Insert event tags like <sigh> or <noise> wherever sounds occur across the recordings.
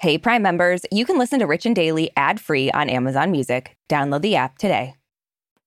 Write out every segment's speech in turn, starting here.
Hey, Prime members, you can listen to Rich and Daily ad free on Amazon Music. Download the app today.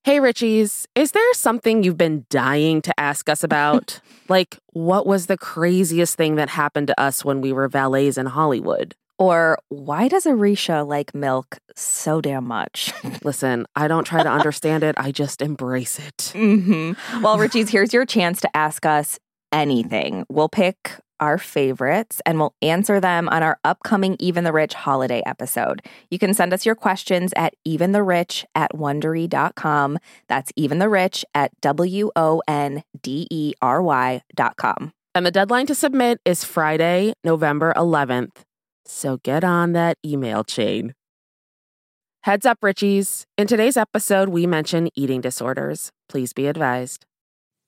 Hey, Richies, is there something you've been dying to ask us about? <laughs> like, what was the craziest thing that happened to us when we were valets in Hollywood? Or why does Aricia like milk so damn much? <laughs> Listen, I don't try to understand it, I just embrace it. Mm-hmm. Well, Richies, here's your chance to ask us anything. We'll pick our favorites and we'll answer them on our upcoming Even the Rich holiday episode. You can send us your questions at eventherich at wondery.com. That's eventherich at W O N D E R Y dot com. And the deadline to submit is Friday, November 11th. So get on that email chain. Heads up, Richies. In today's episode, we mention eating disorders. Please be advised.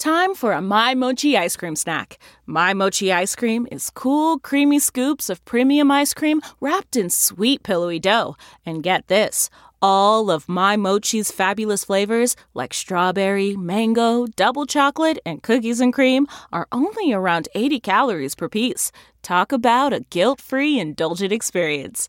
Time for a My Mochi ice cream snack. My Mochi ice cream is cool, creamy scoops of premium ice cream wrapped in sweet, pillowy dough. And get this all of My Mochi's fabulous flavors, like strawberry, mango, double chocolate, and cookies and cream, are only around 80 calories per piece. Talk about a guilt free, indulgent experience.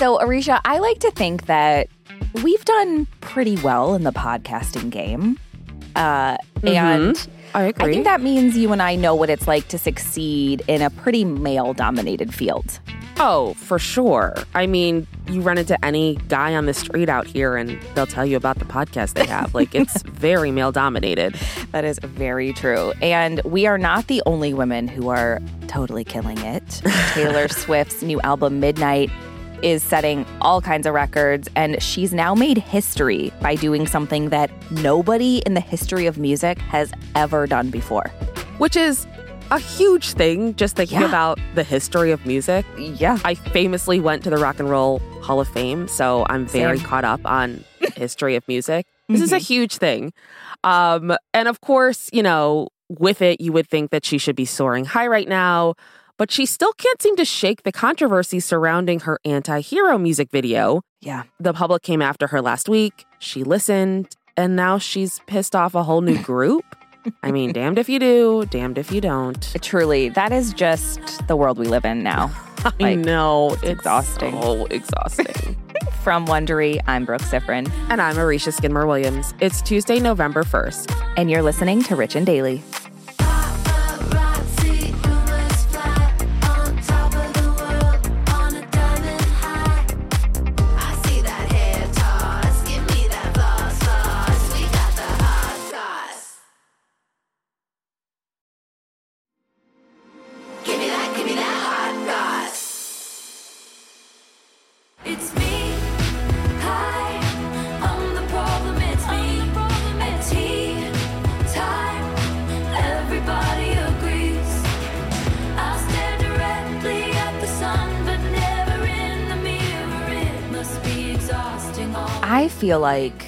So, Aricia, I like to think that we've done pretty well in the podcasting game. Uh, And I agree. think that means you and I know what it's like to succeed in a pretty male dominated field. Oh, for sure. I mean, you run into any guy on the street out here and they'll tell you about the podcast they have. Like, it's <laughs> very male dominated. That is very true. And we are not the only women who are totally killing it. <laughs> Taylor Swift's new album, Midnight, is setting all kinds of records, and she's now made history by doing something that nobody in the history of music has ever done before. Which is a huge thing, just thinking Yeah. about the history of music. Yeah. I famously went to the Rock and Roll Hall of Fame, so I'm very Same. caught up on history of music. This is a huge thing. Um, and of course, you know, with it, you would think that she should be soaring high right now, but she still can't seem to shake the controversy surrounding her anti hero music video. Yeah. The public came after her last week. She listened, and now she's pissed off a whole new <laughs> group. I mean, <laughs> damned if you do, damned if you don't. Truly, that is just the world we live in now. <laughs> I Like, know. it's exhausting. So exhausting. From Wondery, I'm Brooke Siffrinn, and I'm Aricia Skidmore Williams. It's Tuesday, November 1st. and you're listening to Rich and Daily. I feel like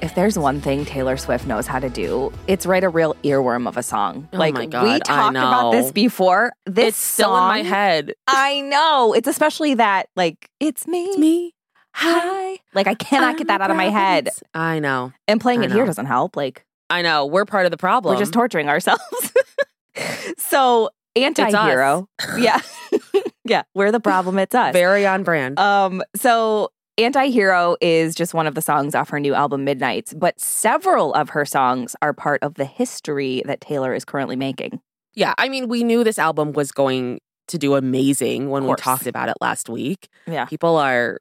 if there's one thing Taylor Swift knows how to do, it's write a real earworm of a song. Oh like we God, I talked about this before. This it's still in my head. I know. It's especially that like it's me. It's me. Hi. Like I cannot get that out of my head. I know. And playing I it here doesn't help. Like I know. We're part of the problem. we're just torturing ourselves. <laughs> so anti-hero. Yeah. <laughs> yeah. We're the problem. It's us. very on brand. Um, so Anti-Hero is just one of the songs off her new album Midnights, but several of her songs are part of the history that Taylor is currently making. yeah. I mean, we knew this album was going to do amazing when we talked about it last week. Yeah. People are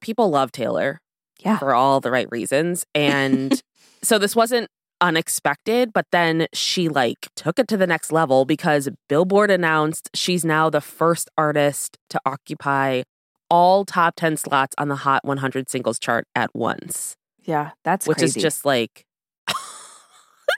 people love Taylor. Yeah. For all the right reasons. <laughs> And so this wasn't unexpected, but then she like took it to the next level because Billboard announced she's now the first artist to occupy all top 10 slots on the Hot 100 singles chart at once, Yeah, that's which crazy. is just like <laughs>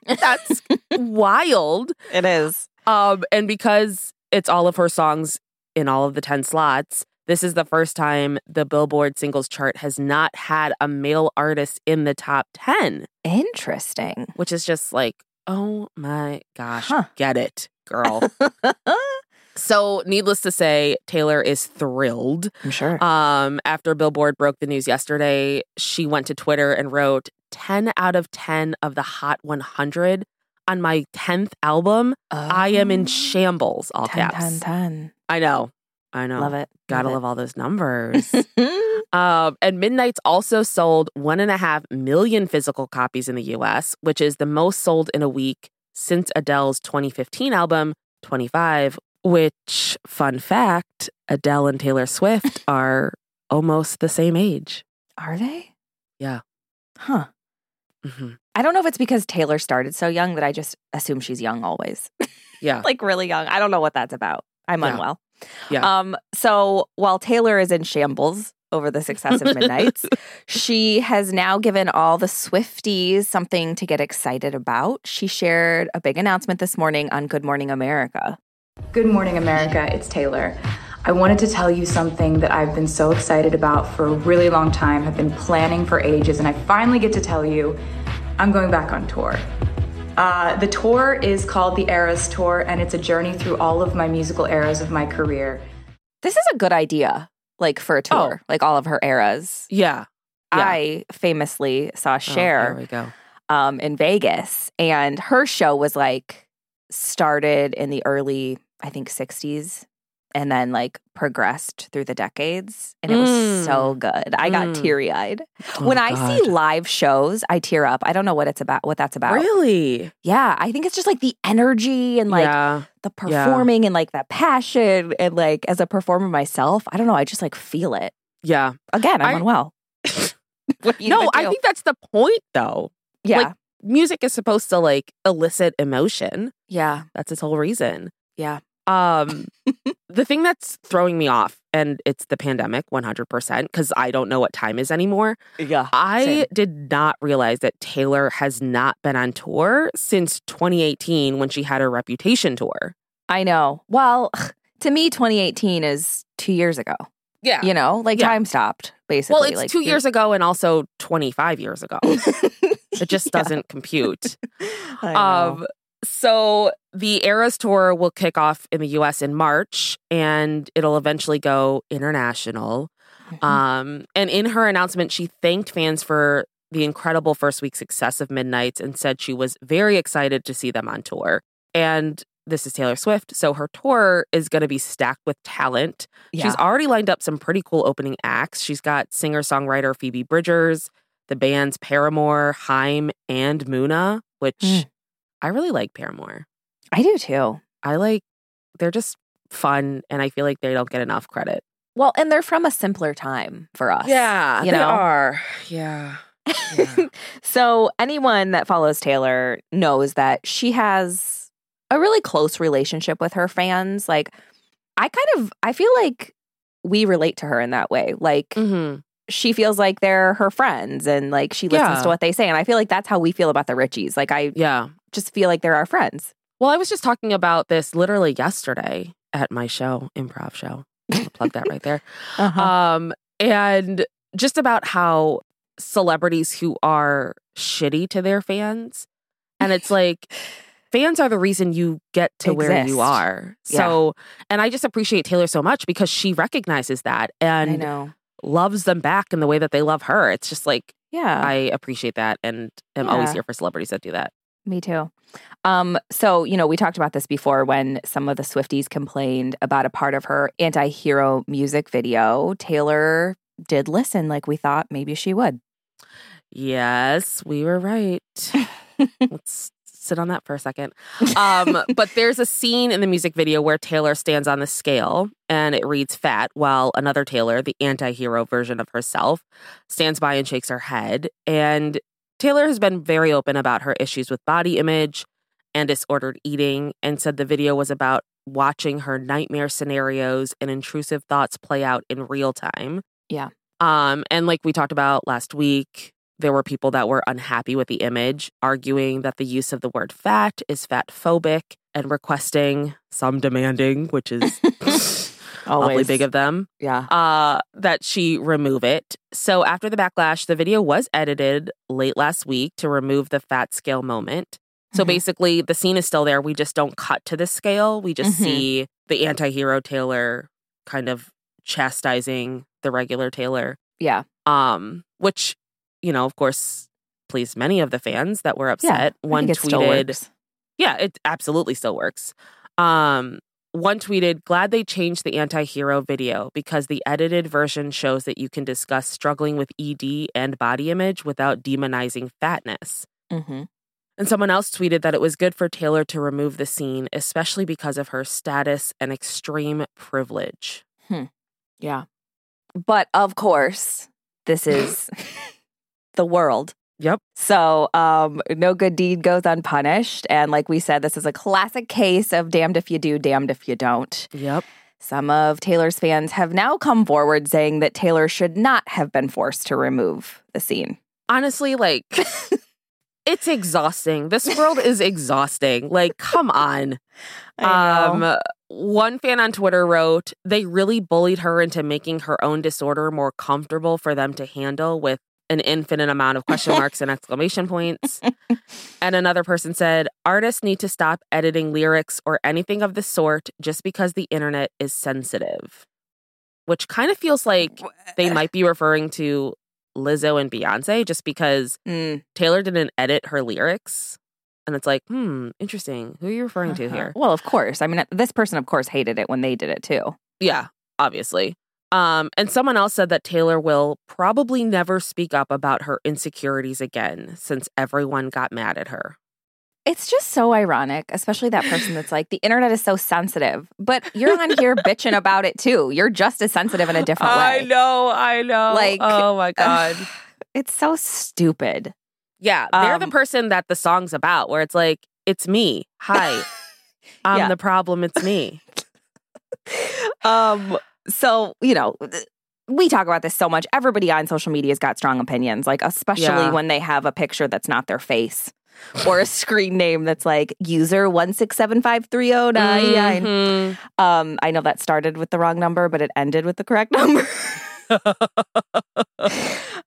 that's <laughs> wild. it is. Um, and because it's all of her songs in all of the 10 slots, this is the first time the Billboard singles chart has not had a male artist in the top 10, Interesting. which is just like, oh my gosh, Huh. get it, girl. <laughs> so, needless to say, Taylor is thrilled. I'm sure. Um, after Billboard broke the news yesterday, she went to Twitter and wrote 10 out of 10 of the Hot 100 on my 10th album. I am in Oh. shambles, all 10, caps. 10, 10. I know. I know. Love it. Gotta love love all those numbers. it. <laughs> um, and Midnights also sold one and a half million physical copies in the US, which is the most sold in a week since Adele's 2015 album, 25, which, fun fact, Adele and Taylor Swift <laughs> are almost the same age. Are they? Yeah. Huh. hmm I don't know if it's because Taylor started so young that I just assume she's young always. Yeah. <laughs> like really young. I don't know what that's about. I'm Yeah. unwell. Yeah. Um, so while Taylor is in shambles over the success of Midnights, <laughs> she has now given all the Swifties something to get excited about. She shared a big announcement this morning on Good Morning America. Good morning, America. It's Taylor. I wanted to tell you something that I've been so excited about for a really long time, have been planning for ages, and I finally get to tell you I'm going back on tour. Uh, the tour is called the Eras Tour, and it's a journey through all of my musical eras of my career. This is a good idea, like for a tour, Oh. like all of her eras. yeah. Yeah. I famously saw Oh, Cher there we go. um, in Vegas, and her show was like started in the early, I think, 60s and then like progressed through the decades. And it was so good. I got Mm. teary eyed. Oh, when I see live shows, I tear up. I don't know what it's about, what that's about. Really? Yeah. I think it's just like the energy and like yeah. the Yeah. performing and like that passion. And like as a performer myself, I don't know. I just like feel it. Yeah. Again, I'm I- unwell. <laughs> What are you No, I think that's the point though. yeah. like- Music is supposed to like elicit emotion. Yeah. That's its whole reason. Yeah. Um <laughs> the thing that's throwing me off and it's the pandemic 100% cuz I don't know what time is anymore. Yeah. I Same. did not realize that Taylor has not been on tour since 2018 when she had her Reputation tour. I know. Well, <sighs> to me, 2018 is two years ago. Yeah. You know, like Yeah. time stopped, basically. well, it's like, 2 you're- years ago and also 25 years ago. <laughs> It just Yeah. doesn't compute. <laughs> I know. Um, so the Eras tour will kick off in the US in March and it'll eventually go international. Mhm. Um, and in her announcement, she thanked fans for the incredible first week success of Midnights and said she was very excited to see them on tour. And this is Taylor Swift. So her tour is going to be stacked with talent. yeah. She's already lined up some pretty cool opening acts. She's got singer songwriter Phoebe Bridgers, the bands Paramore, Haim, and Muna, which Mm. I really like Paramore. I do too. I like, they're just fun, and I feel like they don't get enough credit. Well, and they're from a simpler time for us. Yeah, you they know? are. Yeah. Yeah. <laughs> so anyone that follows Taylor knows that she has a really close relationship with her fans. Like, I kind of I feel like we relate to her in that way. Like, hmm she feels like they're her friends and like she listens Yeah. to what they say. And I feel like that's how we feel about the Richies. Like, I Yeah. just feel like they're our friends. Well, I was just talking about this literally yesterday at my show, improv show. Plug that right there. <laughs> Uh-huh. Um, and just about how celebrities who are shitty to their fans. And it's like fans are the reason you get to where you are. Yeah. So, and I just appreciate Taylor so much because she recognizes that And I know. Loves them back in the way that they love her. It's just like Yeah. I appreciate that and am always here for celebrities that do that. Me too. Um, so, you know, we talked about this before when some of the Swifties complained about a part of her anti hero music video. Taylor did listen like we thought maybe she would. Yes, we were right. <laughs> Let's sit on that for a second. Um, <laughs> but there's a scene in the music video where Taylor stands on the scale and it reads fat, while another Taylor, the anti hero version of herself, stands by and shakes her head. And Taylor has been very open about her issues with body image and disordered eating and said the video was about watching her nightmare scenarios and intrusive thoughts play out in real time. Yeah. Um, and like we talked about last week, there were people that were unhappy with the image, arguing that the use of the word fat is fat phobic and requesting, some demanding, which is <laughs> awfully Always. big of them, Yeah. uh, that she remove it. So after the backlash, the video was edited late last week to remove the fat scale moment. So Mhm. basically, the scene is still there. We just don't cut to the scale. We just Mhm. see the anti hero Taylor kind of chastising the regular Taylor Yeah. um, which you know, of course, pleased many of the fans that were Yeah. upset. I One think it still tweeted. "Yeah, it absolutely still works." Um, one tweeted, "Glad they changed the anti-hero video because the edited version shows that you can discuss struggling with ED and body image without demonizing fatness." Mhm. And someone else tweeted that it was good for Taylor to remove the scene, especially because of her status and extreme privilege. Yeah. But of course, this <laughs> is the world. Yep. So, um, no good deed goes unpunished. And like we said, this is a classic case of damned if you do, damned if you don't. Yep. Some of Taylor's fans have now come forward saying that Taylor should not have been forced to remove the scene. honestly, like, <laughs> it's exhausting. This world is exhausting. Like, come on. <laughs> Um, one fan on Twitter wrote, they really bullied her into making her own disorder more comfortable for them to handle with an infinite amount of question marks and exclamation points. And another person said, artists need to stop editing lyrics or anything of the sort just because the internet is sensitive. Which kind of feels like they might be referring to Lizzo and Beyonce just because Mm, Taylor didn't edit her lyrics. And it's like, hmm, interesting. Who are you referring to uh-huh. here? Well, of course. I mean, this person, of course, hated it when they did it too. Yeah, obviously. Um, and someone else said that Taylor will probably never speak up about her insecurities again since everyone got mad at her. It's just so ironic, especially that person that's like, the internet is so sensitive, but you're on here bitching about it too. You're just as sensitive in a <laughs> different way. I know, I know. Like, oh my God. It's so stupid. yeah, they're the um, person that the song's about, where it's like, it's me. Hi. <laughs> I'm Yeah. the problem. It's me. <laughs> Um, so, you know, we talk about this so much. Everybody on social media's got strong opinions, like especially Yeah. when they have a picture that's not their face or a <laughs> screen name that's like user one six seven five three zero nine nine. Mhm. Um, I know that started with the wrong number, but it ended with the correct <laughs> number. <laughs>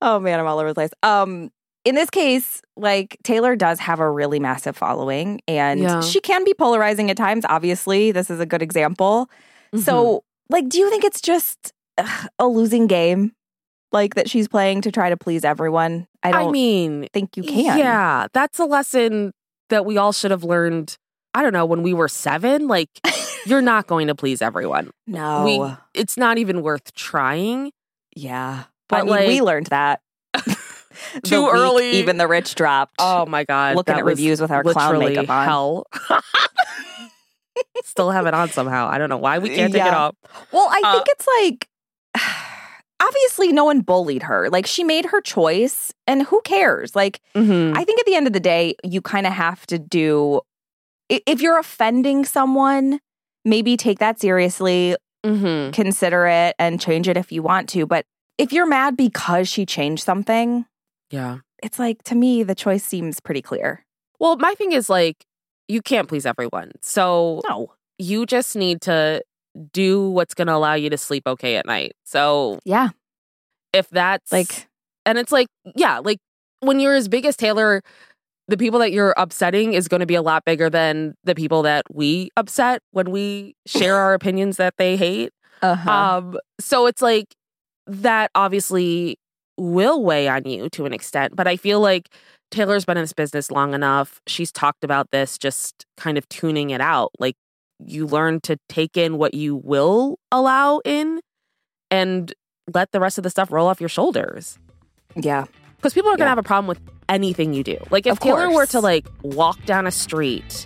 oh man, I'm all over the place. Um, in this case, like Taylor does have a really massive following, and Yeah. she can be polarizing at times. Obviously, this is a good example. Mm-hmm. So, like, do you think it's just ugh, a losing game, like that she's playing to try to please everyone? I don't I mean, think you can. Yeah, that's a lesson that we all should have learned. I don't know, when we were seven, like, <laughs> you're not going to please everyone. no, We, it's not even worth trying. yeah, But, I mean, we learned that <laughs> Too early. Even the rich dropped. Oh my God. Looking at reviews with our clown makeup on. Hell. <laughs> Still have it on somehow. I don't know why we can't take it off. Well, I Uh, think it's like <sighs> obviously no one bullied her. Like she made her choice and who cares? Like Mhm. I think at the end of the day you kind of have to do if you're offending someone, maybe take that seriously, Mhm. consider it and change it if you want to, but if you're mad because she changed something, Yeah. it's like to me the choice seems pretty clear. Well, my thing is like, you can't please everyone. So No. you just need to do what's going to allow you to sleep okay at night. So Yeah. if that's Like And it's like, yeah, like when you're as big as Taylor, the people that you're upsetting is going to be a lot bigger than the people that we upset when we share our <laughs> opinions that they hate. Uh-huh. Um, so it's like that obviously will weigh on you to an extent, but I feel like Taylor's been in this business long enough. She's talked about this, just kind of tuning it out. Like you learn to take in what you will allow in and let the rest of the stuff roll off your shoulders. yeah. Because people are going to Yeah. have a problem with anything you do. Like if Of Taylor were to like walk down a street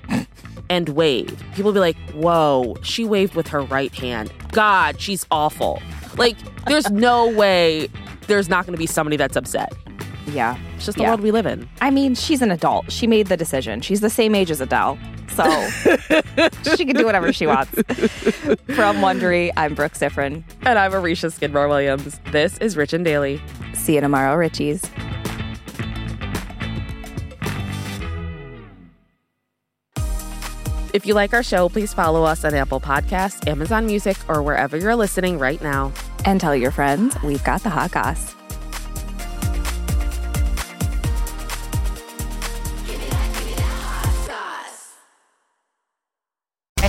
and wave, people would be like, whoa, she waved with her right hand. God, she's awful. Like there's no way there's not going to be somebody that's upset. Yeah. It's just the Yeah. world we live in. I mean, she's an adult. She made the decision. She's the same age as Adele. So <laughs> she can do whatever she wants. From Wondery, I'm Brooke Siffrinn. And I'm Aricia Skidmore Williams. This is Rich and Daily. See you tomorrow, Richies. If you like our show, please follow us on Apple Podcasts, Amazon Music, or wherever you're listening right now. And tell your friends we've got the hot goss.